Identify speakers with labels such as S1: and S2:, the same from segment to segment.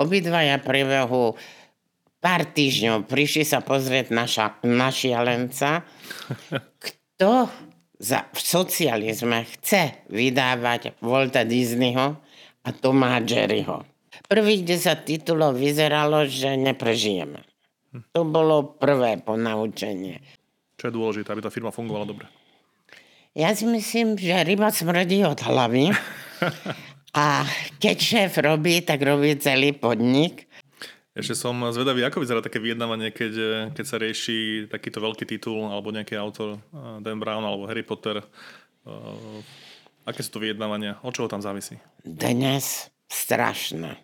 S1: Obidvaja priebehu pár týždňov prišli sa pozrieť naša, na šialenca, kto za, v socializme chce vydávať Volta Disneyho a Toma Jerryho. Prvých 10 titulov vyzeralo, že neprežijeme. To bolo prvé ponaučenie.
S2: Čo je dôležité, aby tá firma fungovala dobre?
S1: Ja si myslím, že ryba smrdí od hlavy. A keď šéf robí, tak robí celý podnik.
S2: Ešte som zvedavý, ako vyzerá také vyjednávanie, keď, keď sa rieši takýto veľký titul alebo nejaký autor, eh, Dan Brown alebo Harry Potter. Uh, aké sú to vyjednávania? Od čoho tam závisí?
S1: Dnes strašné.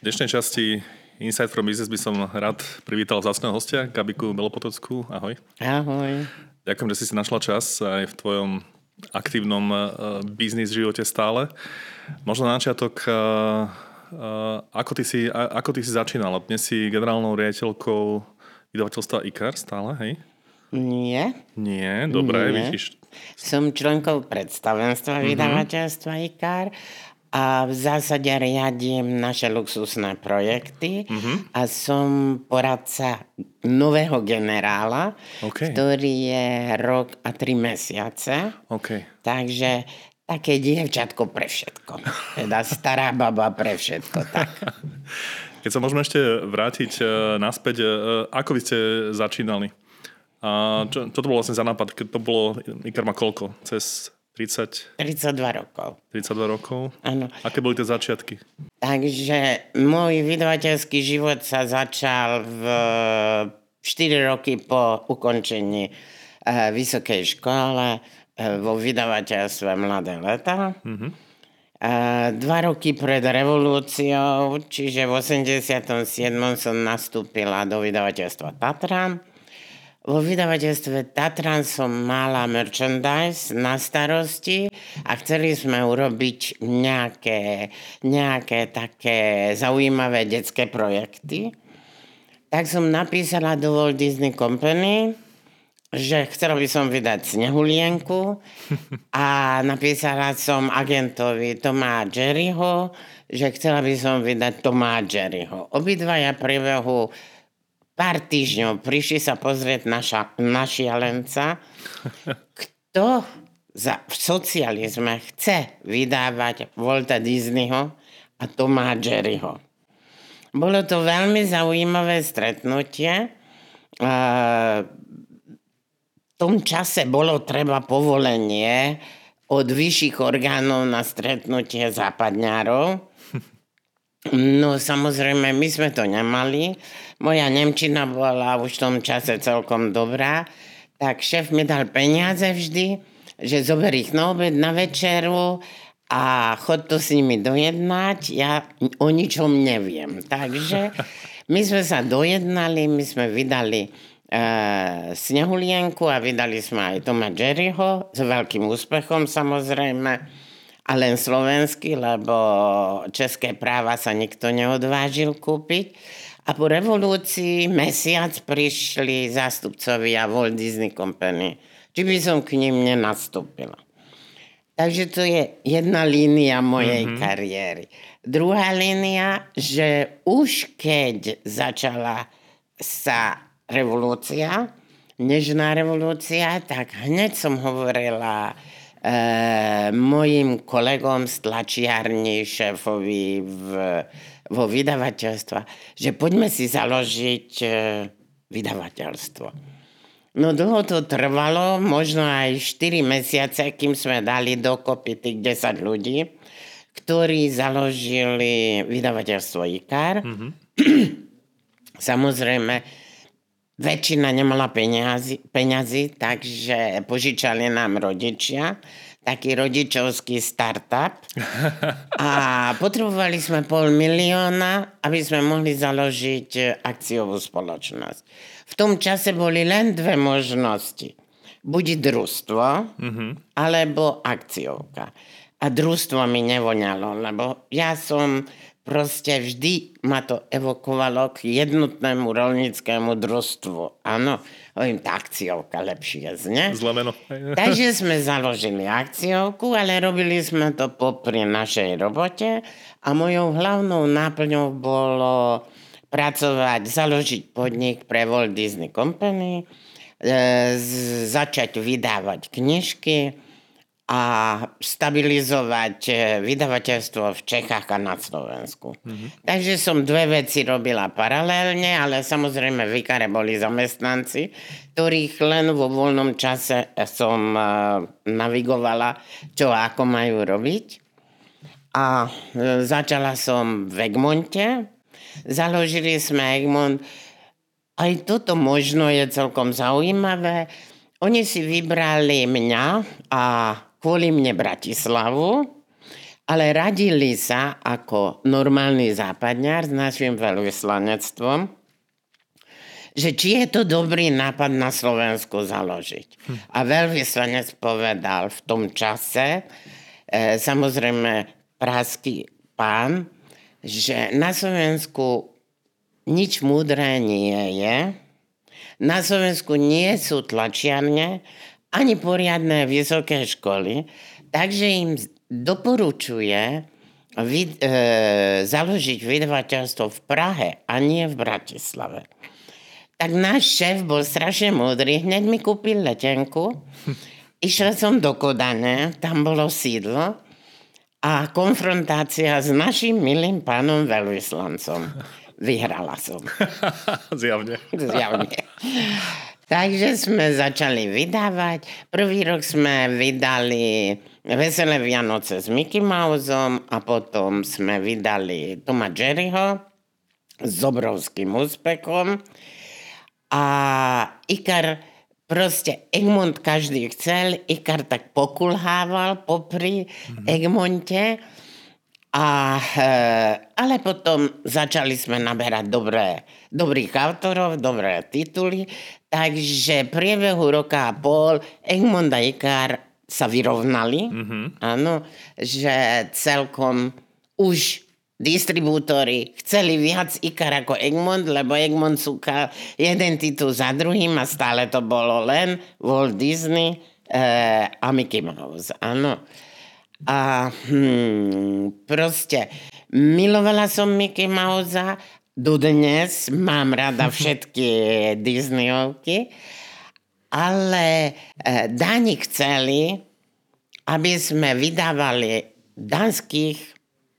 S2: V dnešnej časti Inside from Business by som rád privítal vzácného hostia, Gabiku Belopotocku. Ahoj.
S1: Ahoj.
S2: Ďakujem, že si si našla čas aj v tvojom aktívnom uh, biznis živote stále. Možno na začiatok, uh, uh, ako, ty si, ako ty si začínala? Dnes si generálnou riaditeľkou vydavateľstva IKAR stále, hej?
S1: Nie.
S2: Nie, dobre, Nie. vidíš.
S1: Som členkou predstavenstva mm-hmm. vydavateľstva IKAR a v zásade riadím naše luxusné projekty uh-huh. a som poradca nového generála, okay. ktorý je rok a tri mesiace.
S2: Okay.
S1: Takže také dievčatko pre všetko. Teda stará baba pre všetko. Tak.
S2: Keď sa môžeme ešte vrátiť uh, naspäť, uh, ako vy ste začínali? A čo, čo to bolo vlastne za nápad? Keď to bolo, Ikar má koľko? Cez 30?
S1: 32 rokov.
S2: 32 rokov?
S1: Áno.
S2: Aké boli tie začiatky?
S1: Takže môj vydavateľský život sa začal v 4 roky po ukončení uh, vysokej škole uh, vo vydavateľstve Mladé leta. Mm-hmm. Dva roky pred revolúciou, čiže v 87. som nastúpila do vydavateľstva Tatran. Vo vydavateľstve Tatran som mala merchandise na starosti a chceli sme urobiť nejaké, nejaké také zaujímavé detské projekty. Tak som napísala do Walt Disney Company, že chcela by som vydať Snehulienku a napísala som agentovi Tomá Jerryho, že chcela by som vydať Tomá Jerryho. Obidvaja priebehu pár týždňov prišli sa pozrieť naša, na šialenca, kto za, v socializme chce vydávať Volta Disneyho a Toma Jerryho. Bolo to veľmi zaujímavé stretnutie. v tom čase bolo treba povolenie od vyšších orgánov na stretnutie západňárov. No samozrejme, my sme to nemali. Moja Nemčina bola už v tom čase celkom dobrá. Tak šéf mi dal peniaze vždy, že zober ich na obed, na večeru a chod to s nimi dojednať. Ja o ničom neviem. Takže my sme sa dojednali, my sme vydali uh, Snehulienku a vydali sme aj Toma Jerryho s veľkým úspechom samozrejme a len slovenský, lebo české práva sa nikto neodvážil kúpiť. A po revolúcii mesiac prišli zástupcovia Walt Disney Company. Či by som k ním nenastúpila. Takže to je jedna línia mojej mm-hmm. kariéry. Druhá línia, že už keď začala sa revolúcia, nežná revolúcia, tak hneď som hovorila e, mojim kolegom z tlačiarní, šéfovi v, vo vydavateľstva, že poďme si založiť e, vydavateľstvo. No dlho to trvalo, možno aj 4 mesiace, kým sme dali dokopy tých 10 ľudí, ktorí založili vydavateľstvo IKAR. Mm-hmm. Samozrejme, Väčšina nemala peniazy, peniazy, takže požičali nám rodičia taký rodičovský startup a potrebovali sme pol milióna, aby sme mohli založiť akciovú spoločnosť. V tom čase boli len dve možnosti. Buď družstvo, mm-hmm. alebo akciovka. A družstvo mi nevoňalo, lebo ja som proste vždy ma to evokovalo k jednotnému rolnickému družstvu. Áno, hovorím, tá akciovka lepšie zne.
S2: Zlé meno.
S1: Takže sme založili akciovku, ale robili sme to popri našej robote a mojou hlavnou náplňou bolo pracovať, založiť podnik pre Walt Disney Company, e, začať vydávať knižky, a stabilizovať e, vydavateľstvo v Čechách a na Slovensku. Mm-hmm. Takže som dve veci robila paralelne, ale samozrejme v Ikare boli zamestnanci, ktorých len vo voľnom čase som e, navigovala, čo a ako majú robiť. A začala som v Egmonte. Založili sme Egmont. Aj toto možno je celkom zaujímavé. Oni si vybrali mňa a kvôli mne Bratislavu, ale radili sa ako normálny západňar s našim veľvyslanectvom, že či je to dobrý nápad na Slovensku založiť. Hm. A veľvyslanec povedal v tom čase, e, samozrejme praský pán, že na Slovensku nič múdre nie je, na Slovensku nie sú tlačiarne ani poriadne vysoké školy, takže im doporučuje vyd, e, založiť vydavateľstvo v Prahe a nie v Bratislave. Tak náš šéf bol strašne múdry, hneď mi kúpil letenku, išla som do Kodane, tam bolo sídlo a konfrontácia s našim milým pánom veľvyslancom. Vyhrala som.
S2: Zjavne.
S1: Zjavne. Takže sme začali vydávať. Prvý rok sme vydali Veselé Vianoce s Mickey Mouseom a potom sme vydali Toma Jerryho s obrovským úspechom. A Ikar, proste Egmont každý chcel, Ikar tak pokulhával popri mm-hmm. Egmonte. A, e, ale potom začali sme naberať dobré, dobrých autorov, dobré tituly Takže priebehu roka a pol Egmont a Ikar sa vyrovnali. Mm-hmm. Áno, že celkom už distribútory chceli viac Ikar ako Egmont, lebo Egmont súka jeden titul za druhým a stále to bolo len Walt Disney eh, a Mickey Mouse. Áno. A hmm, proste milovala som Mickey Mouse dodnes mám rada všetky Disneyovky, ale e, Dani chceli, aby sme vydávali danských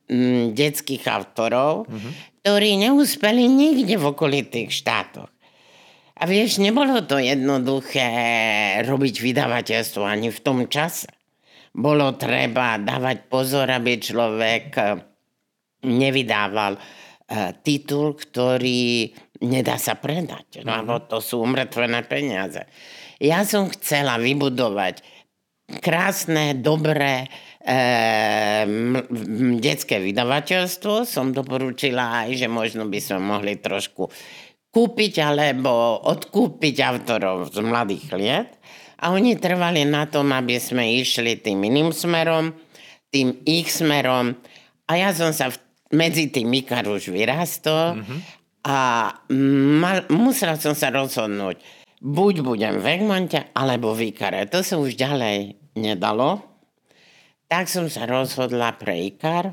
S1: m, detských autorov, mm-hmm. ktorí neúspeli nikde v okolitých štátoch. A vieš, nebolo to jednoduché robiť vydavateľstvo ani v tom čase. Bolo treba dávať pozor, aby človek nevydával E, titul, ktorý nedá sa predať, no, lebo to sú umrtvené peniaze. Ja som chcela vybudovať krásne, dobré e, detské vydavateľstvo. Som doporučila aj, že možno by sme mohli trošku kúpiť alebo odkúpiť autorov z mladých liet. A oni trvali na tom, aby sme išli tým iným smerom, tým ich smerom. A ja som sa v medzi tým Mikar už vyrastol mm-hmm. a mal, musela som sa rozhodnúť, buď budem v Egmonte, alebo v Ikare. To sa už ďalej nedalo. Tak som sa rozhodla pre Ikar.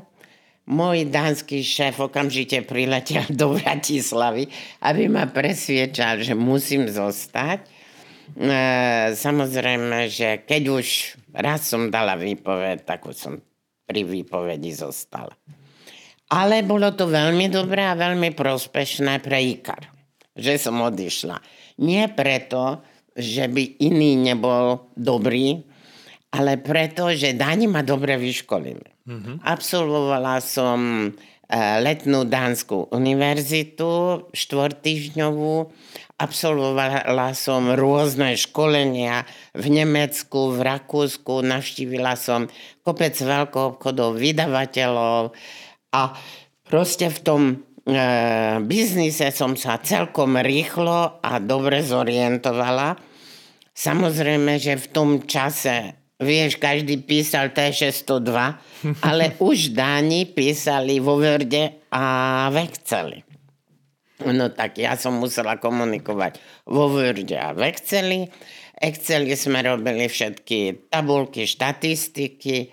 S1: Môj dánsky šéf okamžite priletel do Bratislavy, aby ma presviečal, že musím zostať. E, samozrejme, že keď už raz som dala výpoveď, tak už som pri výpovedi zostala. Ale bolo to veľmi dobré a veľmi prospešné pre Ikar, že som odišla. Nie preto, že by iný nebol dobrý, ale preto, že Dani ma dobre vyškolili. Mm-hmm. Absolvovala som e, letnú dánsku univerzitu, štvortýždňovú. Absolvovala som rôzne školenia v Nemecku, v Rakúsku. Navštívila som kopec veľkoobchodov, vydavateľov, a proste v tom e, biznise som sa celkom rýchlo a dobre zorientovala. Samozrejme, že v tom čase Vieš, každý písal T602, ale už Dáni písali vo Worde a v Exceli. No tak ja som musela komunikovať vo Worde a v Exceli. Exceli sme robili všetky tabulky, štatistiky.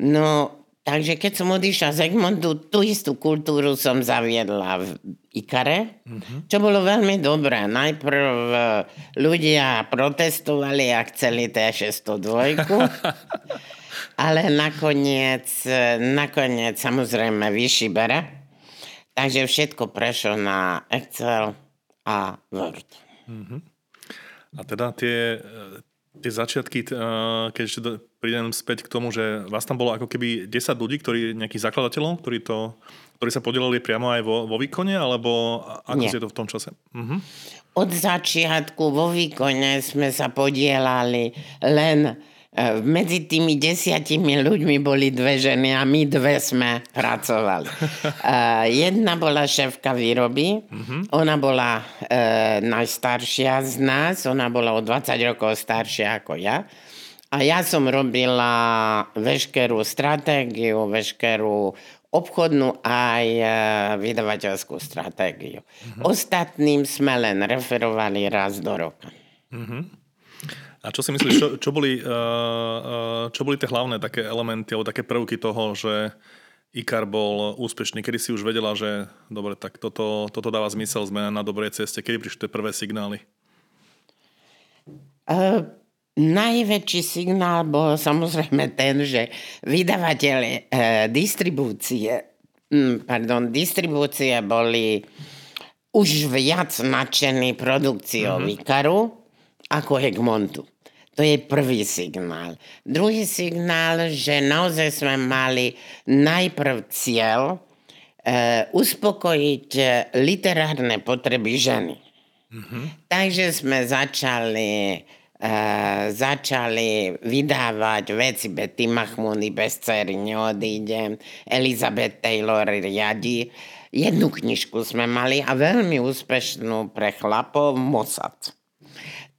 S1: No, takže keď som odišla z Egmontu, tú istú kultúru som zaviedla v Ikare, mm-hmm. čo bolo veľmi dobré. Najprv e, ľudia protestovali a chceli T602, ale nakoniec, e, nakoniec samozrejme vyšší bere. Takže všetko prešlo na Excel a Word.
S2: Uh-huh. A teda tie, tie začiatky, keď ešte prídem späť k tomu, že vás tam bolo ako keby 10 ľudí, ktorí, nejakých zakladateľov, ktorí, to, ktorí sa podielali priamo aj vo, vo výkone, alebo ako Nie. ste to v tom čase? Uh-huh.
S1: Od začiatku vo výkone sme sa podielali len E, medzi tými desiatimi ľuďmi boli dve ženy a my dve sme pracovali. E, jedna bola šéfka výroby, mm-hmm. ona bola e, najstaršia z nás, ona bola o 20 rokov staršia ako ja. A ja som robila veškerú stratégiu, veškerú obchodnú aj vydavateľskú stratégiu. Mm-hmm. Ostatným sme len referovali raz do roka. Mm-hmm.
S2: A čo si myslíš, čo, čo, boli, uh, uh, čo boli tie hlavné také elementy alebo také prvky toho, že IKAR bol úspešný? Kedy si už vedela, že dobre, tak toto, toto dáva zmysel, sme na dobrej ceste? Kedy prišli tie prvé signály?
S1: Uh, najväčší signál bol samozrejme ten, že vydavateľ uh, distribúcie, um, pardon, distribúcie boli už viac nadšení produkciou mm-hmm. Ikaru ako Egmontu. To je prvý signál. Druhý signál, že naozaj sme mali najprv cieľ e, uspokojiť e, literárne potreby ženy. Mm-hmm. Takže sme začali, e, začali vydávať veci Betty Mahmoody, bez cery neodídem, Elizabeth Taylor riadi. Jednu knižku sme mali a veľmi úspešnú pre chlapov Mossad.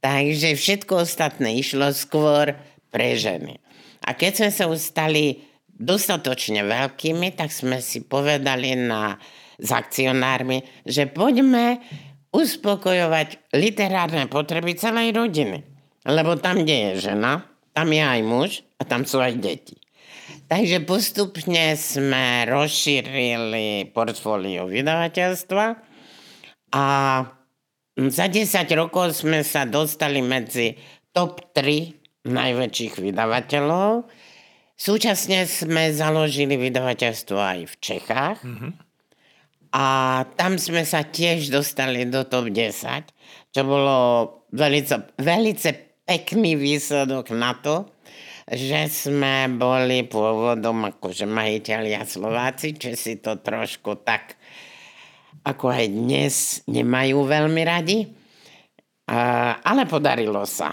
S1: Takže všetko ostatné išlo skôr pre ženy. A keď sme sa ustali dostatočne veľkými, tak sme si povedali na, s akcionármi, že poďme uspokojovať literárne potreby celej rodiny. Lebo tam, kde je žena, tam je aj muž a tam sú aj deti. Takže postupne sme rozšírili portfólio vydavateľstva a za 10 rokov sme sa dostali medzi top 3 najväčších vydavateľov. Súčasne sme založili vydavateľstvo aj v Čechách. Mm-hmm. A tam sme sa tiež dostali do top 10, čo bolo velice, velice pekný výsledok na to, že sme boli pôvodom akože majiteľia Slováci, či si to trošku tak ako aj dnes nemajú veľmi radi. Ale podarilo sa.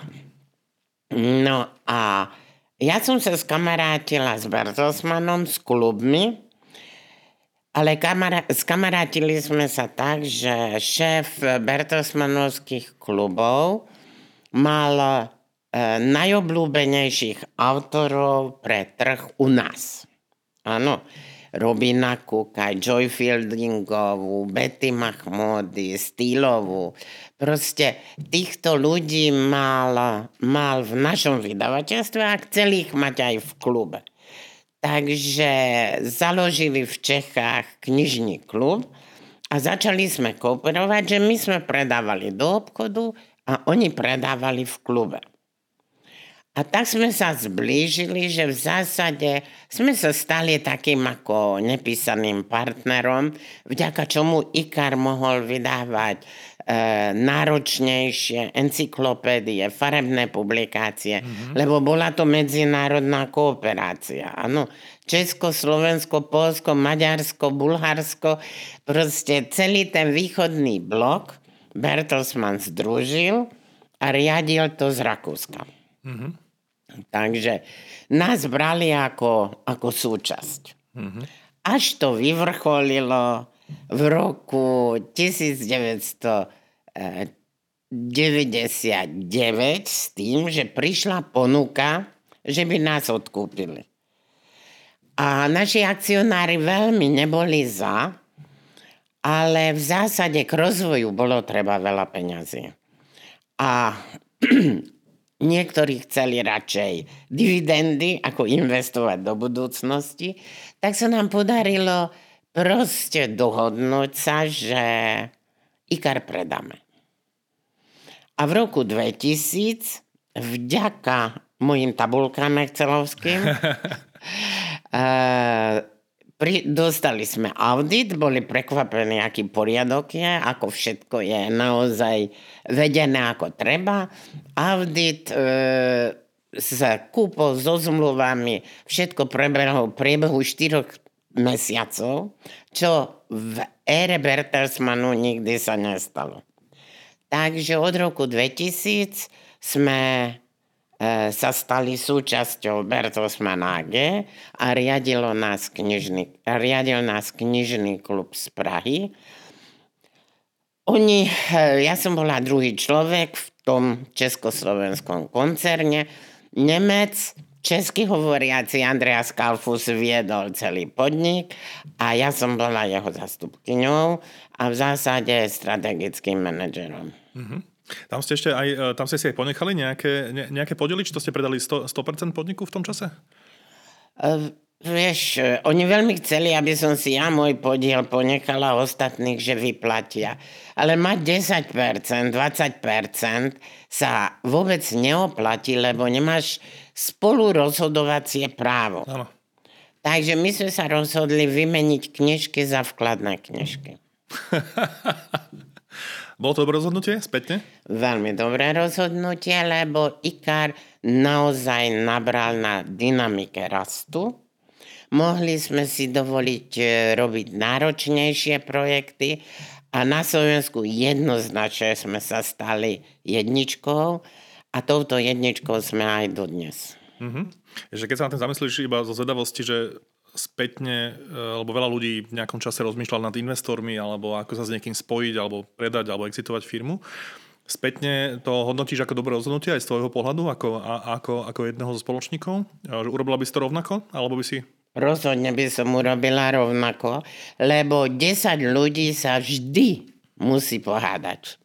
S1: No a ja som sa skamarátila s Bertelsmanom, s klubmi, ale kamara- skamarátili sme sa tak, že šéf Bertelsmanovských klubov mal e, najobľúbenejších autorov pre trh u nás. Áno. Robina Cooka, Joy Fieldingovú, Betty Mahmoody, Stylovú. Proste týchto ľudí mal, mal v našom vydavateľstve a chceli ich mať aj v klube. Takže založili v Čechách knižný klub a začali sme kooperovať, že my sme predávali do obchodu a oni predávali v klube. A tak sme sa zblížili, že v zásade sme sa stali takým ako nepísaným partnerom, vďaka čomu IKAR mohol vydávať e, náročnejšie encyklopédie, farebné publikácie, mm-hmm. lebo bola to medzinárodná kooperácia. Áno, Česko, Slovensko, Polsko, Maďarsko, Bulharsko, proste celý ten východný blok Bertelsmann združil a riadil to z Rakúska. Mm-hmm. Takže nás brali ako, ako súčasť. Mm-hmm. Až to vyvrcholilo v roku 1999 s tým, že prišla ponuka, že by nás odkúpili. A naši akcionári veľmi neboli za, ale v zásade k rozvoju bolo treba veľa peňazí. A niektorí chceli radšej dividendy, ako investovať do budúcnosti, tak sa nám podarilo proste dohodnúť sa, že IKAR predáme. A v roku 2000, vďaka mojim tabulkám excelovským, pri, dostali sme audit, boli prekvapení, aký poriadok je, ako všetko je naozaj vedené ako treba. Audit e, s kúpou, so zmluvami, všetko prebehlo v priebehu 4 mesiacov, čo v ére Bertelsmanu nikdy sa nestalo. Takže od roku 2000 sme sa stali súčasťou Bertelsmann AG a riadilo nás knižný, riadil nás knižný klub z Prahy. Oni, e, ja som bola druhý človek v tom československom koncerne. Nemec, česky hovoriaci Andreas Kalfus viedol celý podnik a ja som bola jeho zastupkyňou a v zásade strategickým manažerom. Mm-hmm.
S2: Tam ste ešte aj, e, tam ste si aj ponechali nejaké, ne, nejaké podely, či to ste predali 100%, 100% podniku v tom čase?
S1: Uh, vieš, e, oni veľmi chceli, aby som si ja môj podiel ponechala ostatných, že vyplatia. Ale mať 10%, 20% sa vôbec neoplatí, lebo nemáš spolu rozhodovacie právo. Ano. Takže my sme sa rozhodli vymeniť knižky za vkladné knižky.
S2: Bolo to dobré rozhodnutie spätne?
S1: Veľmi dobré rozhodnutie, lebo IKAR naozaj nabral na dynamike rastu. Mohli sme si dovoliť e, robiť náročnejšie projekty a na Slovensku jednoznačne sme sa stali jedničkou a touto jedničkou sme aj dodnes.
S2: Mm-hmm. Že keď sa na tým zamyslíš iba zo zvedavosti, že spätne, e, lebo veľa ľudí v nejakom čase rozmýšľal nad investormi, alebo ako sa s niekým spojiť, alebo predať, alebo exitovať firmu. Spätne to hodnotíš ako dobré rozhodnutie aj z tvojho pohľadu, ako, a, ako, ako jedného zo spoločníkov? Urobila by si to rovnako? Alebo by si...
S1: Rozhodne by som urobila rovnako, lebo 10 ľudí sa vždy musí pohádať.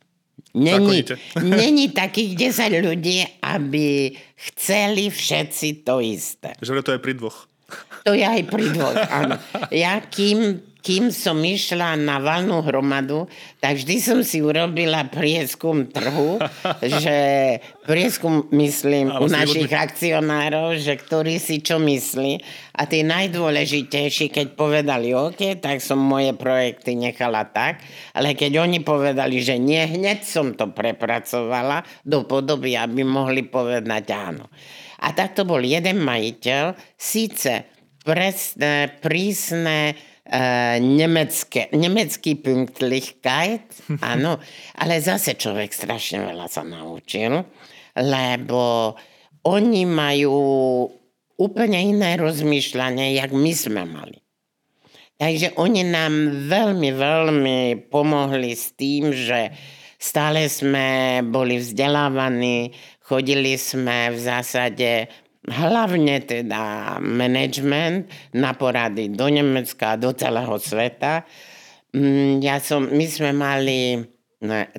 S1: Není, není takých 10 ľudí, aby chceli všetci to isté.
S2: Že to je pri dvoch.
S1: To je aj pri dvoch, áno. Ja kým, kým som išla na valnú hromadu, tak vždy som si urobila prieskum trhu, že prieskum myslím u našich akcionárov, že ktorý si čo myslí. A tí najdôležitejší, keď povedali OK, tak som moje projekty nechala tak, ale keď oni povedali, že nie, hneď som to prepracovala do podoby, aby mohli povedať áno. A takto bol jeden majiteľ, síce presné, prísne, uh, nemecké, nemecký Pünktlichkeit, áno, ale zase človek strašne veľa sa naučil, lebo oni majú úplne iné rozmýšľanie, jak my sme mali. Takže oni nám veľmi, veľmi pomohli s tým, že stále sme boli vzdelávaní, Chodili sme v zásade hlavne teda management na porady do Nemecka a do celého sveta. Mm, ja som, my sme mali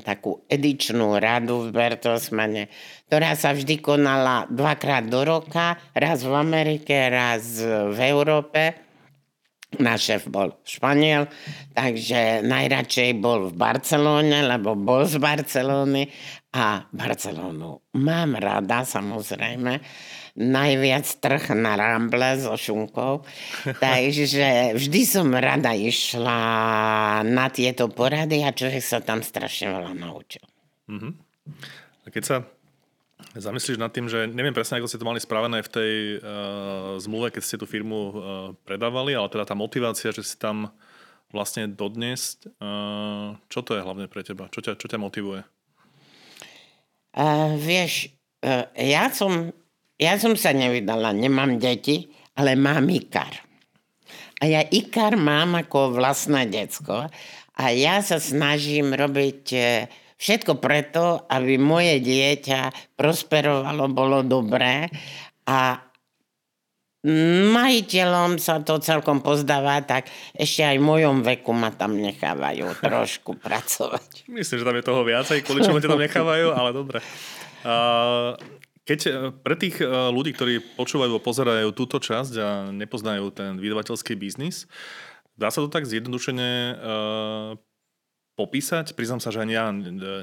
S1: takú edičnú radu v Bertelsmane, ktorá sa vždy konala dvakrát do roka, raz v Amerike, raz v Európe. Náš šéf bol Španiel, takže najradšej bol v Barcelóne, lebo bol z Barcelóny a Barcelonu mám rada, samozrejme. Najviac trh na Ramble so šunkou. Takže vždy som rada išla na tieto porady a človek sa tam strašne veľa naučil.
S2: Mm-hmm. A keď sa zamyslíš nad tým, že neviem presne, ako ste to mali spravené v tej uh, zmluve, keď ste tú firmu uh, predávali, ale teda tá motivácia, že si tam vlastne dodnes, uh, čo to je hlavne pre teba? Čo ťa, čo ťa motivuje?
S1: Uh, vieš, uh, ja, som, ja som sa nevydala, nemám deti, ale mám Ikar. A ja Ikar mám ako vlastné decko a ja sa snažím robiť uh, všetko preto, aby moje dieťa prosperovalo, bolo dobré a majiteľom sa to celkom pozdáva, tak ešte aj v mojom veku ma tam nechávajú trošku pracovať.
S2: Myslím, že tam je toho viacej, kvôli čomu ťa tam nechávajú, ale dobre. Uh, keď e, pre tých e, ľudí, ktorí počúvajú a pozerajú túto časť a nepoznajú ten vydavateľský biznis, dá sa to tak zjednodušene uh, popísať. Priznám sa, že ani ja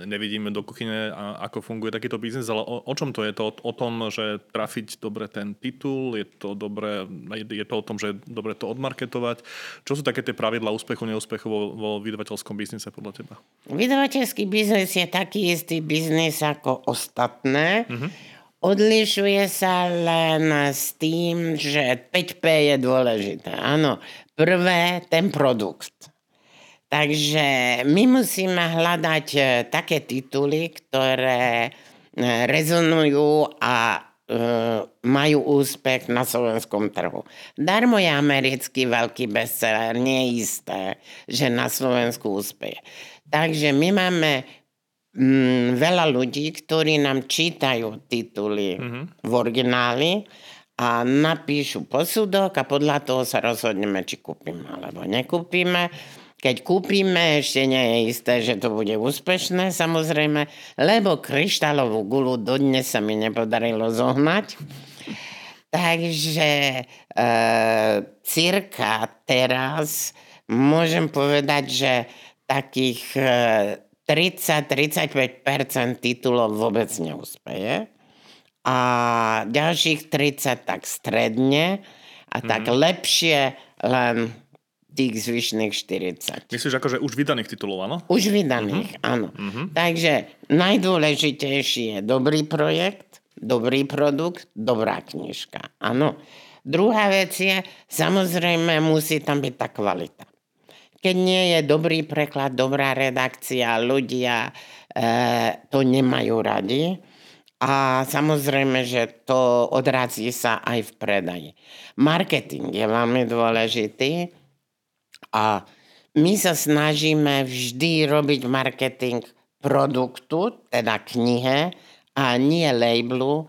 S2: nevidím do kuchyne, ako funguje takýto biznis, ale o, o čom to je? To o, o tom, že trafiť dobre ten titul, je to, dobré, je to o tom, že je dobre to odmarketovať. Čo sú také tie pravidla úspechu, neúspechu vo, vo vydavateľskom biznise podľa teba?
S1: Vydavateľský biznis je taký istý biznis ako ostatné. Uh-huh. Odlišuje sa len s tým, že 5P je dôležité. Áno, prvé, ten produkt Takže my musíme hľadať e, také tituly, ktoré e, rezonujú a e, majú úspech na slovenskom trhu. Darmo je americký veľký bestseller, nie je isté, že na Slovensku úspeje. Takže my máme mm, veľa ľudí, ktorí nám čítajú tituly mm-hmm. v origináli a napíšu posudok a podľa toho sa rozhodneme, či kúpime alebo nekúpime. Keď kúpime, ešte nie je isté, že to bude úspešné, samozrejme, lebo kryštálovú gulu dodnes sa mi nepodarilo zohnať. Takže e, cirka teraz môžem povedať, že takých e, 30-35% titulov vôbec neúspeje a ďalších 30 tak stredne a tak mm-hmm. lepšie len tých zvyšných 40.
S2: Myslíš akože už vydaných titulov, áno?
S1: Už vydaných, uh-huh. áno. Uh-huh. Takže najdôležitejší je dobrý projekt, dobrý produkt, dobrá knižka. Áno. Druhá vec je, samozrejme musí tam byť tá kvalita. Keď nie je dobrý preklad, dobrá redakcia, ľudia e, to nemajú radi. A samozrejme, že to odrazí sa aj v predaji. Marketing je veľmi dôležitý a my sa snažíme vždy robiť marketing produktu, teda knihe, a nie labelu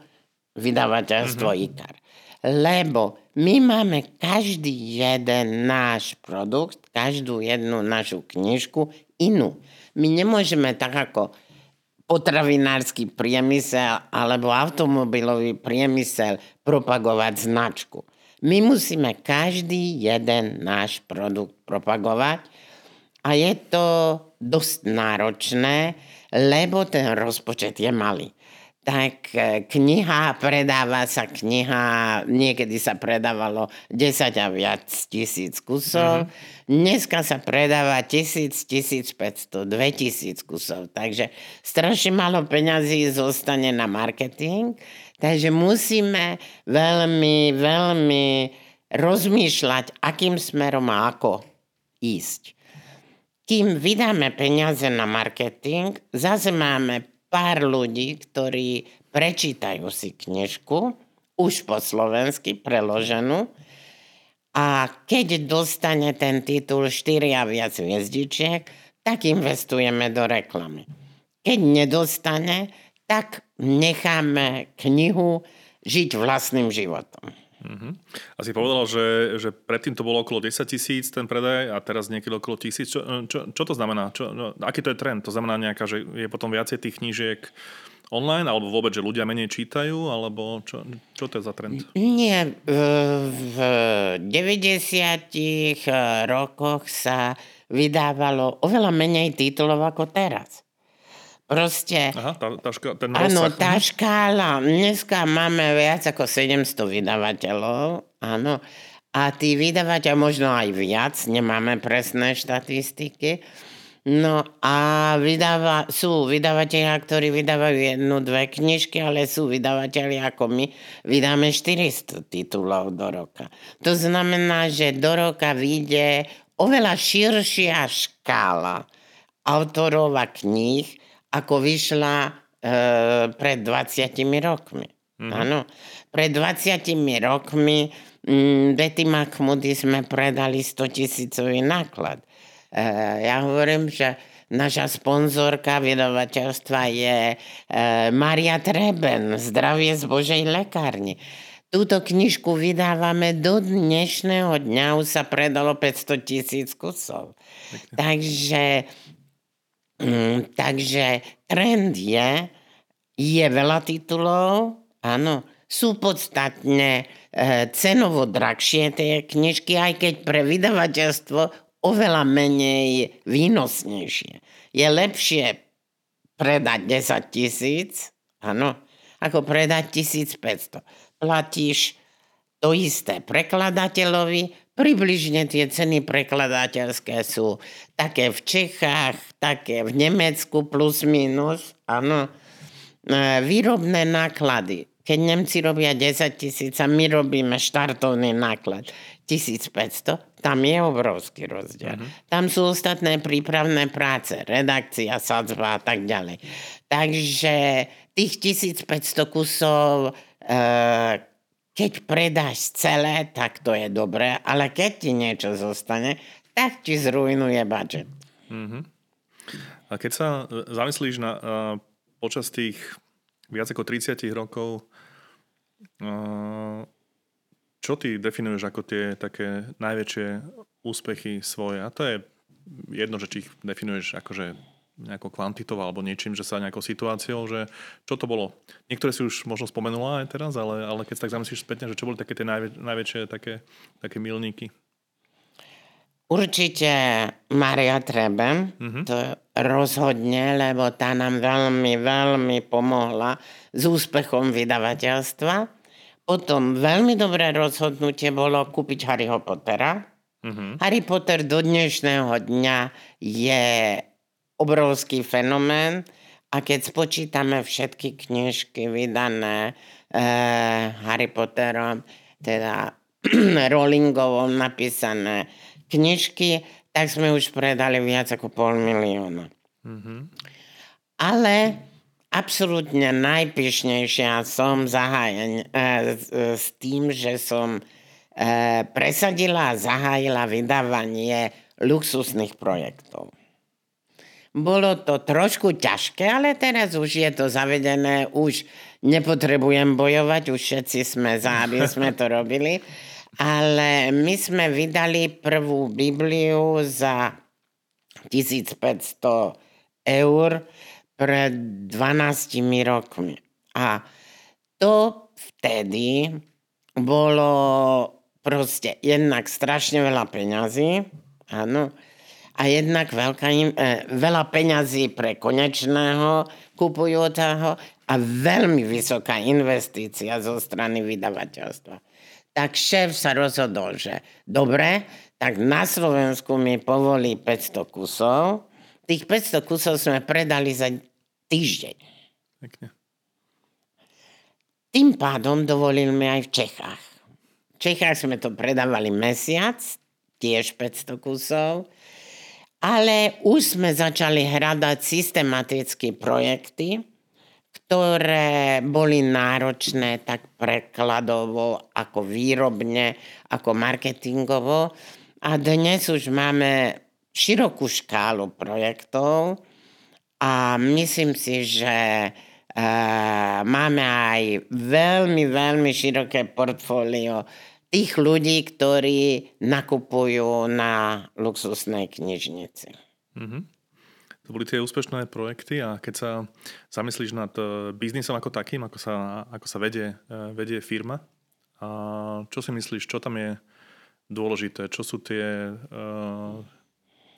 S1: vydavateľstvo mm-hmm. IKAR. Lebo my máme každý jeden náš produkt, každú jednu našu knižku inú. My nemôžeme tak ako potravinársky priemysel alebo automobilový priemysel propagovať značku. My musíme každý jeden náš produkt propagovať a je to dosť náročné, lebo ten rozpočet je malý. Tak e, kniha, predáva sa kniha, niekedy sa predávalo 10 a viac tisíc kusov, mm-hmm. dneska sa predáva 1000, 1500, 2000 kusov, takže strašne málo peňazí zostane na marketing, Takže musíme veľmi, veľmi rozmýšľať, akým smerom a ako ísť. Kým vydáme peniaze na marketing, zase máme pár ľudí, ktorí prečítajú si knižku, už po slovensky preloženú, a keď dostane ten titul 4 a viac hviezdičiek, tak investujeme do reklamy. Keď nedostane, tak necháme knihu žiť vlastným životom.
S2: Uh-huh. A si povedal, že, že predtým to bolo okolo 10 tisíc ten predaj a teraz niekedy okolo tisíc. Čo, čo, čo to znamená? Čo, no, aký to je trend? To znamená nejaká, že je potom viacej tých knížiek online, alebo vôbec, že ľudia menej čítajú, alebo čo, čo to je za trend?
S1: Nie, v 90 rokoch sa vydávalo oveľa menej titulov ako teraz. Proste...
S2: Aha, tá, tá ška, ten
S1: Áno, tá škála. Dneska máme viac ako 700 vydavateľov. Áno. A tí vydavateľ možno aj viac, nemáme presné štatistiky. No a vydáva, sú vydavateľia, ktorí vydávajú jednu, dve knižky, ale sú vydavateľi ako my. Vydáme 400 titulov do roka. To znamená, že do roka vyjde oveľa širšia škála autorov a kníh, ako vyšla e, pred 20 rokmi. Mm-hmm. Áno. Pred 20 rokmi m, mm, Mahmoody sme predali 100 tisícový náklad. E, ja hovorím, že naša sponzorka vydavateľstva je e, Maria Treben, zdravie z Božej lekárni. Túto knižku vydávame do dnešného dňa, už sa predalo 500 tisíc kusov. Takže, mm, takže trend je, je veľa titulov, áno, sú podstatne e, cenovo drahšie tie knižky, aj keď pre vydavateľstvo oveľa menej výnosnejšie. Je lepšie predať 10 tisíc, áno, ako predať 1500 platíš to isté prekladateľovi, približne tie ceny prekladateľské sú také v Čechách, také v Nemecku plus minus, áno. E, výrobné náklady. Keď Nemci robia 10 tisíc a my robíme štartovný náklad 1500, tam je obrovský rozdiel. Uh-huh. Tam sú ostatné prípravné práce, redakcia, sadzba a tak ďalej. Takže tých 1500 kusov Eh, keď predáš celé, tak to je dobré, ale keď ti niečo zostane, tak ti zrujnuje budget. Mm-hmm.
S2: A keď sa zamyslíš na, uh, počas tých viac ako 30 rokov, uh, čo ty definuješ ako tie také najväčšie úspechy svoje? A to je jedno, že či ich definuješ akože nejakou kvantitou alebo niečím, že sa nejakou situáciou, že čo to bolo? Niektoré si už možno spomenula aj teraz, ale, ale keď sa tak zamyslíš spätne, že čo boli také tie najvä, najväčšie také, také milníky?
S1: Určite Maria Trebe, uh-huh. to rozhodne, lebo tá nám veľmi, veľmi pomohla s úspechom vydavateľstva. Potom veľmi dobré rozhodnutie bolo kúpiť Harryho Pottera. Uh-huh. Harry Potter do dnešného dňa je obrovský fenomén a keď spočítame všetky knižky vydané e, Harry Potterom, teda Rowlingovom napísané knižky, tak sme už predali viac ako pol milióna. Mm-hmm. Ale absolútne najpyšnejšia som zahájen, e, s, s tým, že som e, presadila a zahájila vydávanie luxusných projektov. Bolo to trošku ťažké, ale teraz už je to zavedené, už nepotrebujem bojovať, už všetci sme za, aby sme to robili. Ale my sme vydali prvú Bibliu za 1500 eur pred 12 rokmi. A to vtedy bolo proste jednak strašne veľa peňazí, áno, a jednak veľká, e, veľa peňazí pre konečného kupujúceho a veľmi vysoká investícia zo strany vydavateľstva. Tak šéf sa rozhodol, že dobre, tak na Slovensku mi povolí 500 kusov. Tých 500 kusov sme predali za týždeň. Pekne. Tým pádom dovolil mi aj v Čechách. V Čechách sme to predávali mesiac, tiež 500 kusov. Ale už sme začali hľadať systematické projekty, ktoré boli náročné tak prekladovo, ako výrobne, ako marketingovo. A dnes už máme širokú škálu projektov a myslím si, že uh, máme aj veľmi, veľmi široké portfólio tých ľudí, ktorí nakupujú na luxusnej knižnici. Mm-hmm.
S2: To boli tie úspešné projekty a keď sa zamyslíš nad eh, biznisom ako takým, ako sa, ako sa vedie, eh, vedie firma, a čo si myslíš, čo tam je dôležité, čo sú tie, uh,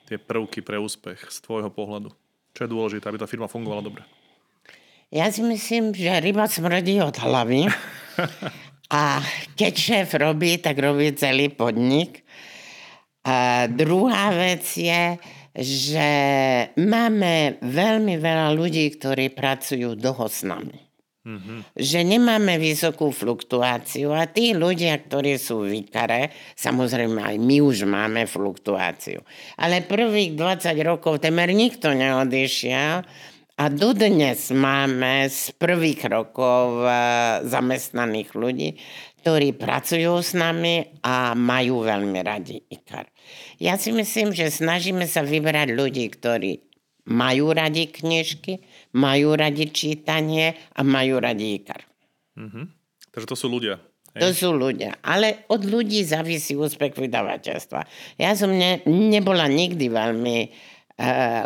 S2: tie prvky pre úspech z tvojho pohľadu? Čo je dôležité, aby tá firma fungovala dobre?
S1: Ja si myslím, že ryba smrdí od hlavy. A keď šéf robí, tak robí celý podnik. A druhá vec je, že máme veľmi veľa ľudí, ktorí pracujú dlho s nami. Mm-hmm. Že nemáme vysokú fluktuáciu a tí ľudia, ktorí sú výkare, samozrejme aj my už máme fluktuáciu. Ale prvých 20 rokov temer nikto neodišiel a dodnes máme z prvých rokov eh, zamestnaných ľudí, ktorí pracujú s nami a majú veľmi radi IKAR. Ja si myslím, že snažíme sa vybrať ľudí, ktorí majú radi knižky, majú radi čítanie a majú radi IKAR.
S2: Mm-hmm. Takže to sú ľudia.
S1: To sú ľudia. Ale od ľudí závisí úspech vydavateľstva. Ja som ne, nebola nikdy veľmi uh,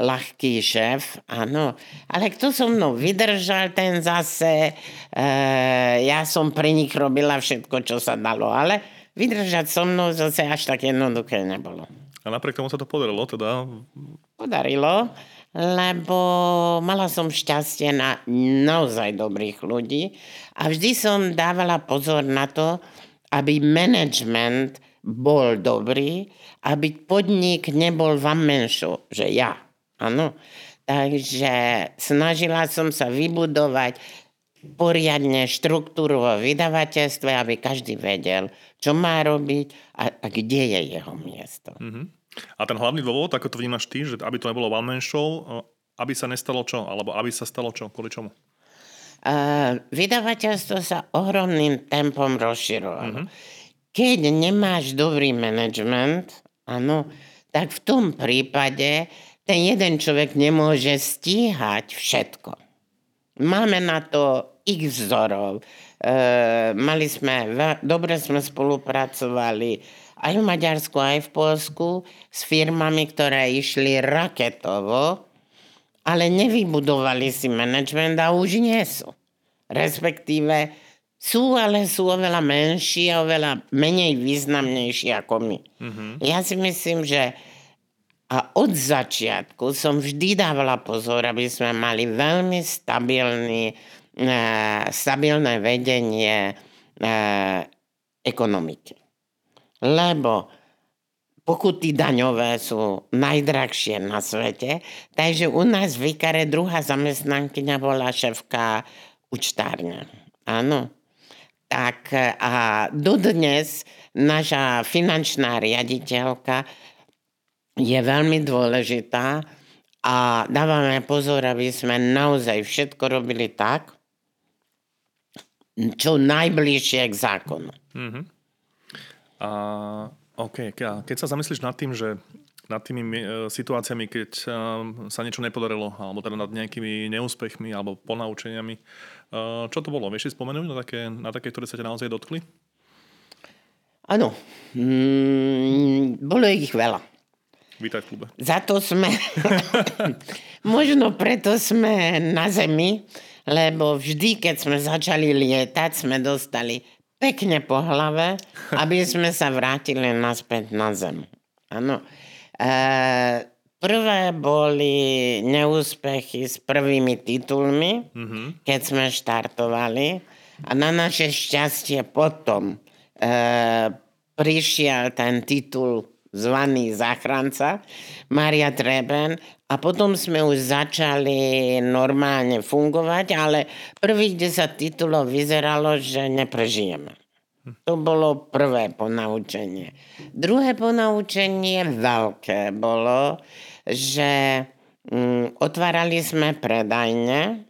S1: ľahký šéf, áno. Ale kto so mnou vydržal, ten zase, uh, ja som pri nich robila všetko, čo sa dalo. Ale vydržať so mnou zase až tak jednoduché nebolo.
S2: A napriek tomu sa to podarilo teda?
S1: Podarilo lebo mala som šťastie na naozaj dobrých ľudí a vždy som dávala pozor na to, aby management bol dobrý, aby podnik nebol vám menšo, že ja. Áno. Takže snažila som sa vybudovať poriadne štruktúru vo vydavateľstve, aby každý vedel, čo má robiť a, a kde je jeho miesto. Mm-hmm.
S2: A ten hlavný dôvod, ako to vnímaš ty, že aby to nebolo one man show, aby sa nestalo čo? Alebo aby sa stalo čo? Kvôli čomu?
S1: Uh, vydavateľstvo sa ohromným tempom rozširovalo. Mm-hmm. Keď nemáš dobrý management, áno, tak v tom prípade ten jeden človek nemôže stíhať všetko. Máme na to x vzorov. Uh, mali sme, dobre sme spolupracovali aj v Maďarsku, aj v Polsku s firmami, ktoré išli raketovo, ale nevybudovali si management a už nie sú. Respektíve sú, ale sú oveľa menší a oveľa menej významnejší ako my. Mm-hmm. Ja si myslím, že a od začiatku som vždy dávala pozor, aby sme mali veľmi stabilný, e, stabilné vedenie e, ekonomiky lebo pokuty daňové sú najdrahšie na svete, takže u nás v Ikare druhá zamestnankyňa bola šéfka učtárne. Áno. Tak a dodnes naša finančná riaditeľka je veľmi dôležitá a dávame pozor, aby sme naozaj všetko robili tak, čo najbližšie k zákonu. Mm-hmm.
S2: A OK, keď sa zamyslíš nad tým, že nad tými e, situáciami, keď e, sa niečo nepodarilo, alebo teda nad nejakými neúspechmi alebo ponaučeniami, e, čo to bolo? Vieš si spomenúť na také, na také ktoré sa ťa naozaj dotkli?
S1: Áno, mm, bolo ich veľa.
S2: Vítaj v klube.
S1: Za to sme, možno preto sme na zemi, lebo vždy, keď sme začali lietať, sme dostali pekne po hlave, aby sme sa vrátili naspäť na zem. Áno. E, prvé boli neúspechy s prvými titulmi, mm-hmm. keď sme štartovali. A na naše šťastie potom e, prišiel ten titul zvaný záchranca, Maria Treben a potom sme už začali normálne fungovať, ale prvých 10 titulov vyzeralo, že neprežijeme. To bolo prvé ponaučenie. Druhé ponaučenie veľké bolo, že mm, otvárali sme predajne,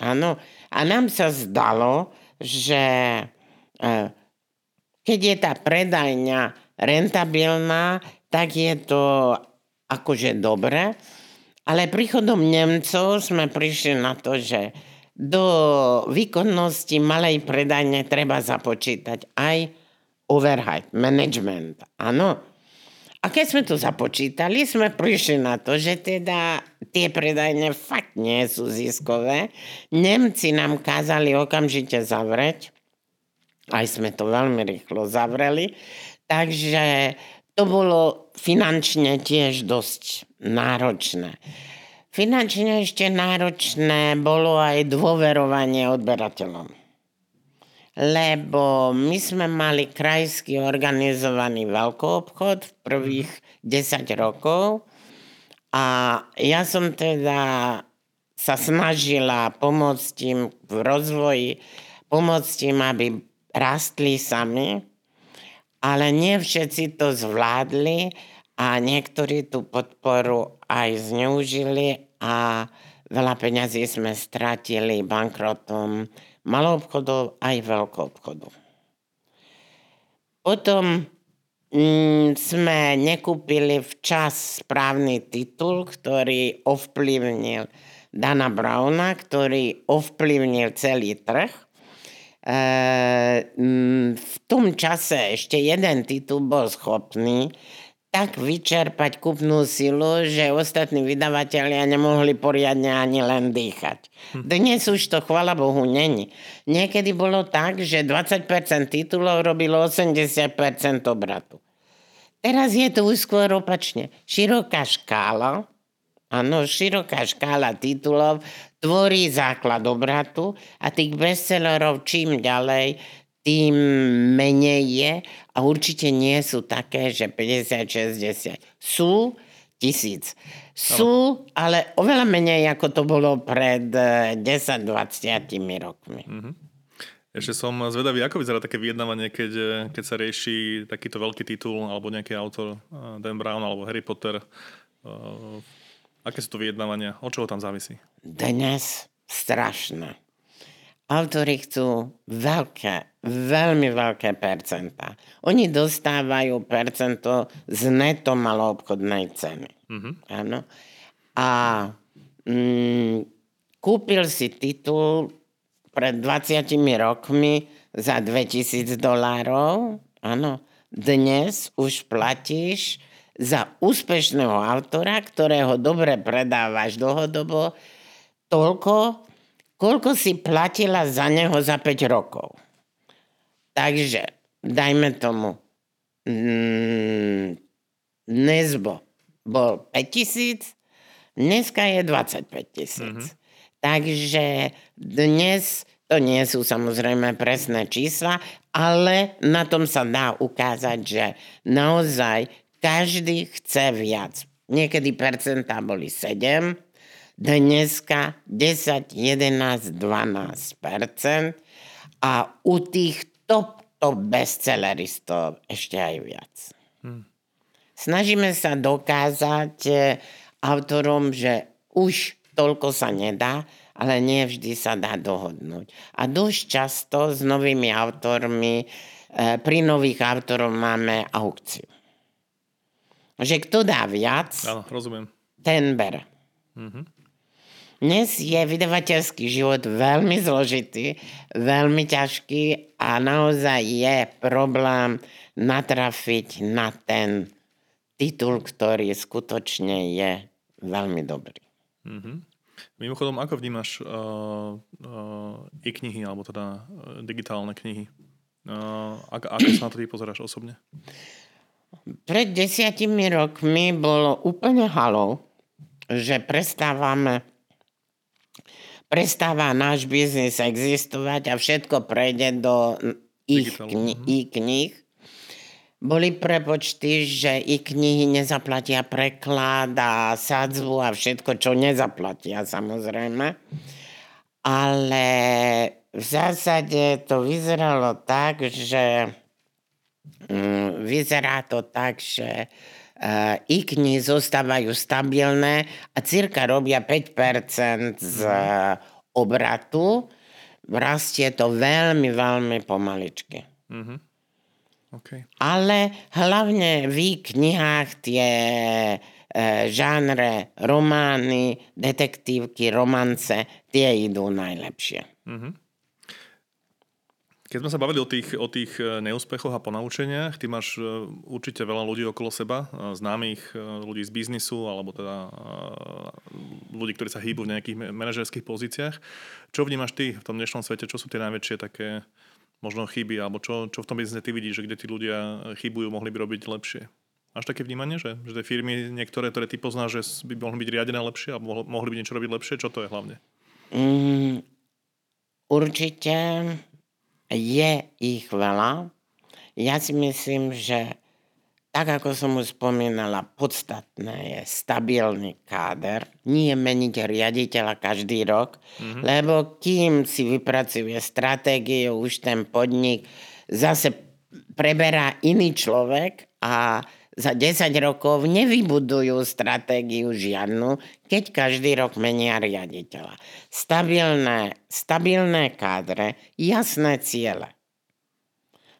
S1: áno, a nám sa zdalo, že e, keď je tá predajňa rentabilná, tak je to akože dobre, ale príchodom Nemcov sme prišli na to, že do výkonnosti malej predajne treba započítať aj overhead, management. Áno. A keď sme to započítali, sme prišli na to, že teda tie predajne fakt nie sú ziskové. Nemci nám kázali okamžite zavrieť. Aj sme to veľmi rýchlo zavreli. Takže to bolo finančne tiež dosť náročné. Finančne ešte náročné bolo aj dôverovanie odberateľom. Lebo my sme mali krajský organizovaný veľkoobchod v prvých 10 rokov a ja som teda sa snažila pomôcť im v rozvoji, pomôcť im, aby rastli sami, ale nie všetci to zvládli a niektorí tú podporu aj zneužili a veľa peňazí sme stratili bankrotom malou obchodov aj veľkou obchodu. Potom mm, sme nekúpili včas správny titul, ktorý ovplyvnil Dana Browna, ktorý ovplyvnil celý trh. v tom čase ešte jeden titul bol schopný tak vyčerpať kupnú silu, že ostatní vydavatelia nemohli poriadne ani len dýchať. Hm. Dnes už to, chvala Bohu, není. Niekedy bolo tak, že 20% titulov robilo 80% obratu. Teraz je to už skôr opačne. Široká škála, áno, široká škála titulov tvorí základ obratu a tých bestsellerov čím ďalej, tým menej je a určite nie sú také, že 50-60. Sú tisíc. Sú, ale oveľa menej, ako to bolo pred 10-20 eh, rokmi. Mm-hmm.
S2: Ešte som zvedavý, ako vyzerá také vyjednávanie, keď, eh, keď sa rieši takýto veľký titul alebo nejaký autor, eh, Dan Brown alebo Harry Potter. Aké sú to vyjednávania? O čoho tam závisí?
S1: Dnes strašné. Autori chcú veľké, veľmi veľké percentá. Oni dostávajú percento z neto maloobchodnej ceny. Mm-hmm. Áno. A mm, kúpil si titul pred 20 rokmi za 2000 dolárov. Áno. Dnes už platíš za úspešného autora, ktorého dobre predávaš dlhodobo, toľko, koľko si platila za neho za 5 rokov. Takže, dajme tomu, mm, Nezbo bol 5 tisíc, dneska je 25 tisíc. Mm-hmm. Takže dnes, to nie sú samozrejme presné čísla, ale na tom sa dá ukázať, že naozaj každý chce viac. Niekedy percentá boli 7, dneska 10, 11, 12% a u tých top, top bestselleristov ešte aj viac. Hmm. Snažíme sa dokázať eh, autorom, že už toľko sa nedá, ale nie vždy sa dá dohodnúť. A dosť často s novými autormi, eh, pri nových autorov máme aukciu. Že kto dá viac,
S2: Áno, rozumiem.
S1: ten bere. Mm-hmm. Dnes je vydavateľský život veľmi zložitý, veľmi ťažký a naozaj je problém natrafiť na ten titul, ktorý skutočne je veľmi dobrý.
S2: Mm-hmm. Mimochodom, ako vnímaš uh, uh, i knihy, alebo teda uh, digitálne knihy? Uh, ak, ako sa na to ty pozeráš osobne?
S1: Pred desiatimi rokmi bolo úplne halou, že prestávame prestáva náš biznis existovať a všetko prejde do ich kni- mhm. i knih. Boli prepočty, že i knihy nezaplatia preklad a sadzbu a všetko, čo nezaplatia samozrejme. Ale v zásade to vyzeralo tak, že mm, vyzerá to tak, že i knihy zostávajú stabilné a cirka robia 5% z uh, obratu. Rastie to veľmi, veľmi pomaličky. Mm-hmm. Okay. Ale hlavne v knihách tie e, žánre romány, detektívky, romance, tie idú najlepšie. Mm-hmm.
S2: Keď sme sa bavili o tých, o tých e, neúspechoch a ponaučeniach, ty máš e, určite veľa ľudí okolo seba, e, známych ľudí z biznisu, alebo teda ľudí, ktorí sa hýbu v nejakých manažerských pozíciách. Čo vnímaš ty v tom dnešnom svete? Čo sú tie najväčšie také možno chyby, alebo čo, čo v tom biznise ty vidíš, že kde tí ľudia chybujú, mohli by robiť lepšie? Máš také vnímanie, že, že tie firmy niektoré, ktoré ty poznáš, že by mohli byť riadené lepšie alebo mohli by niečo robiť lepšie? Čo to je hlavne?
S1: Mm, určite je ich veľa. Ja si myslím, že tak ako som už spomínala, podstatné je stabilný káder, nie meniť riaditeľa každý rok, mm-hmm. lebo kým si vypracuje stratégiu, už ten podnik zase preberá iný človek a za 10 rokov nevybudujú stratégiu žiadnu, keď každý rok menia riaditeľa. Stabilné, stabilné kádre, jasné ciele.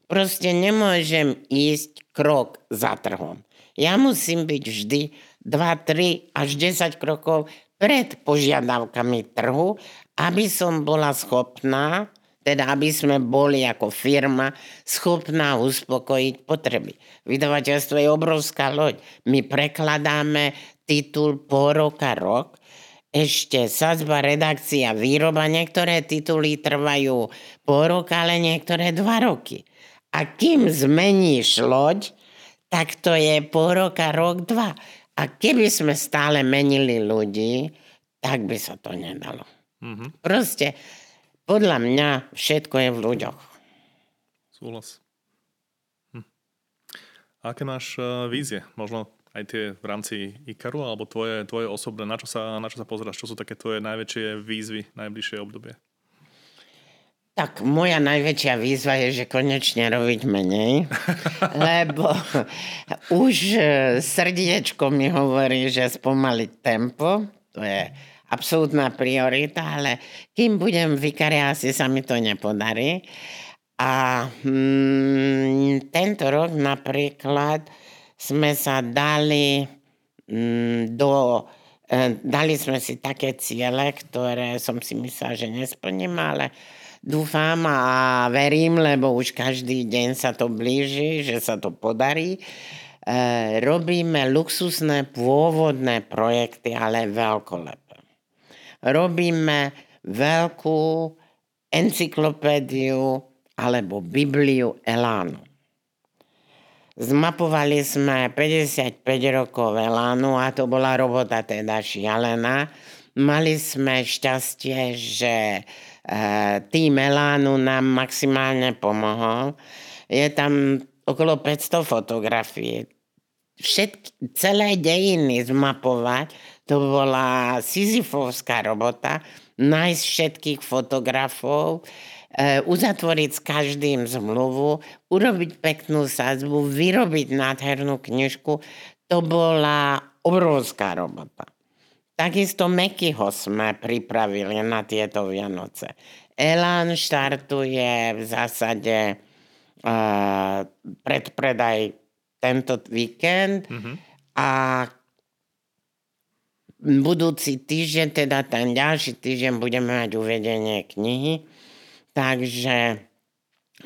S1: Proste nemôžem ísť krok za trhom. Ja musím byť vždy 2, 3 až 10 krokov pred požiadavkami trhu, aby som bola schopná Teda aby sme boli ako firma schopná uspokojiť potreby. Vydavateľstvo je obrovská loď. My prekladáme titul po roka rok, ešte sadzba, redakcia, výroba. Niektoré tituly trvajú po roka, ale niektoré dva roky. A kým zmeníš loď, tak to je po roka, rok, dva. A keby sme stále menili ľudí, tak by sa to nedalo. Mm-hmm. Proste podľa mňa všetko je v ľuďoch.
S2: Súhlas. Hm. aké máš uh, vízie? Možno aj tie v rámci IKARu, alebo tvoje, tvoje osobné, na čo, sa, na čo sa pozeráš? Čo sú také tvoje najväčšie výzvy najbližšie obdobie?
S1: Tak moja najväčšia výzva je, že konečne robiť menej, lebo už e, srdiečko mi hovorí, že spomaliť tempo, to je absolútna priorita, ale kým budem vikari, asi sa mi to nepodarí. A mm, tento rok napríklad sme sa dali mm, do... E, dali sme si také ciele, ktoré som si myslela, že nesplním, ale dúfam a verím, lebo už každý deň sa to blíži, že sa to podarí. E, robíme luxusné pôvodné projekty, ale veľkolepé robíme veľkú encyklopédiu alebo Bibliu Elánu. Zmapovali sme 55 rokov Elánu a to bola robota teda šialená. Mali sme šťastie, že e, tým Elánu nám maximálne pomohol. Je tam okolo 500 fotografií. Všetky, celé dejiny zmapovať to bola sizifovská robota, nájsť všetkých fotografov, e, uzatvoriť s každým zmluvu, urobiť peknú sadzbu, vyrobiť nádhernú knižku. To bola obrovská robota. Takisto Mekyho sme pripravili na tieto Vianoce. Elan štartuje v zásade uh, predpredaj tento víkend mm-hmm. a budúci týždeň, teda ten ďalší týždeň budeme mať uvedenie knihy, takže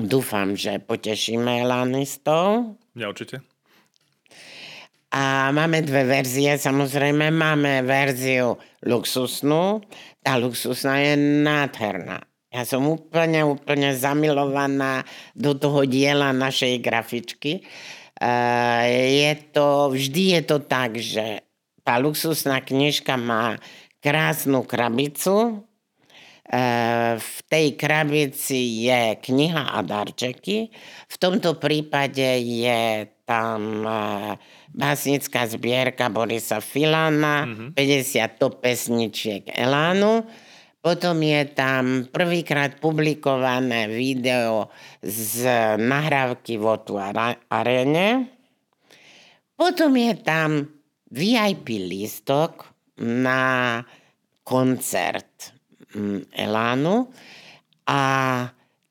S1: dúfam, že potešíme elanistov.
S2: Ja určite.
S1: A máme dve verzie, samozrejme máme verziu luxusnú. Tá luxusná je nádherná. Ja som úplne, úplne zamilovaná do toho diela našej grafičky. je to, vždy je to tak, že tá luxusná knižka má krásnu krabicu. E, v tej krabici je kniha a darčeky. V tomto prípade je tam e, básnická zbierka Borisa Filana, mm-hmm. 50 top pesničiek Elánu. Potom je tam prvýkrát publikované video z nahrávky v Otu Arene. Potom je tam VIP lístok na koncert mm, Elánu a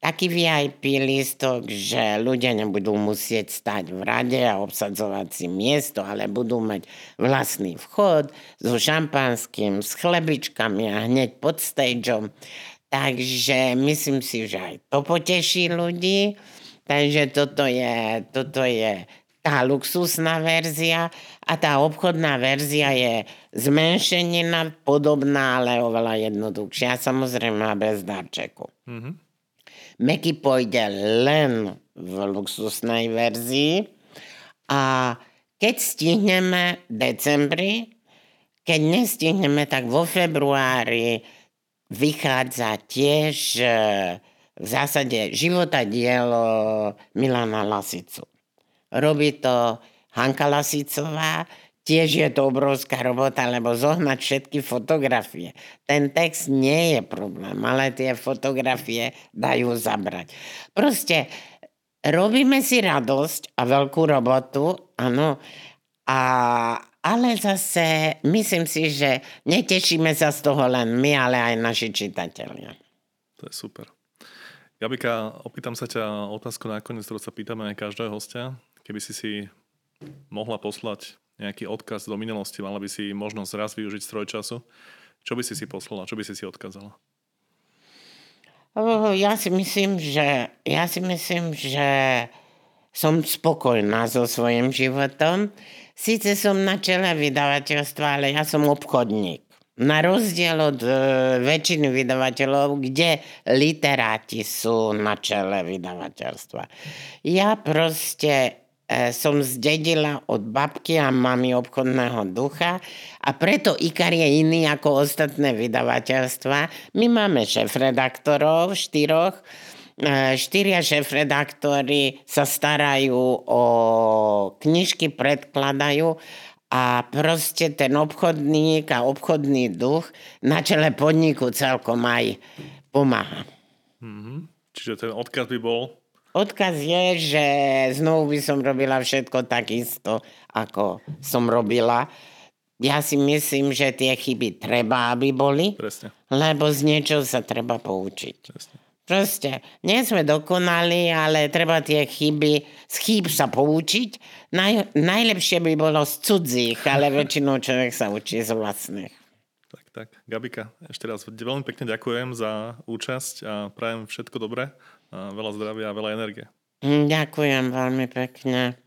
S1: taký VIP lístok, že ľudia nebudú musieť stať v rade a obsadzovať si miesto, ale budú mať vlastný vchod so šampanským, s chlebičkami a hneď pod stageom. Takže myslím si, že aj to poteší ľudí. Takže toto je, toto je tá luxusná verzia a tá obchodná verzia je zmenšenená, podobná, ale oveľa jednoduchšia. Samozrejme bez darčeku. Mm-hmm. Meky pôjde len v luxusnej verzii a keď stihneme decembri, keď nestihneme, tak vo februári vychádza tiež e, v zásade života dielo Milana Lasicu. Robí to Hanka Lasicová, tiež je to obrovská robota, lebo zohnať všetky fotografie. Ten text nie je problém, ale tie fotografie dajú zabrať. Proste robíme si radosť a veľkú robotu, áno, a, ale zase myslím si, že netešíme sa z toho len my, ale aj naši čitatelia.
S2: To je super. Gabika, opýtam sa ťa otázku nakoniec, ktorú sa pýtame aj každého hostia. Keby si si mohla poslať nejaký odkaz do minulosti, mala by si možnosť raz využiť stroj času, čo by si si poslala, čo by si si odkázala?
S1: Ja si myslím, že, ja si myslím, že som spokojná so svojím životom. Sice som na čele vydavateľstva, ale ja som obchodník. Na rozdiel od e, väčšiny vydavateľov, kde literáti sú na čele vydavateľstva. Ja proste som zdedila od babky a mami obchodného ducha a preto Ikar je iný ako ostatné vydavateľstva. My máme šéf-redaktorov, štyroch, e, štyria šéf-redaktori sa starajú o knižky, predkladajú a proste ten obchodník a obchodný duch na čele podniku celkom aj pomáha.
S2: Mm-hmm. Čiže ten odkaz by bol?
S1: Odkaz je, že znovu by som robila všetko takisto, ako som robila. Ja si myslím, že tie chyby treba, aby boli,
S2: Presne.
S1: lebo z niečoho sa treba poučiť.
S2: Presne.
S1: Proste, nie sme dokonali, ale treba tie chyby, z chýb sa poučiť. Naj, najlepšie by bolo z cudzích, ale väčšinou človek sa učí z vlastných.
S2: Tak, tak. Gabika, ešte raz veľmi pekne ďakujem za účasť a prajem všetko dobré, a veľa zdravia a veľa energie.
S1: Hm, ďakujem veľmi pekne.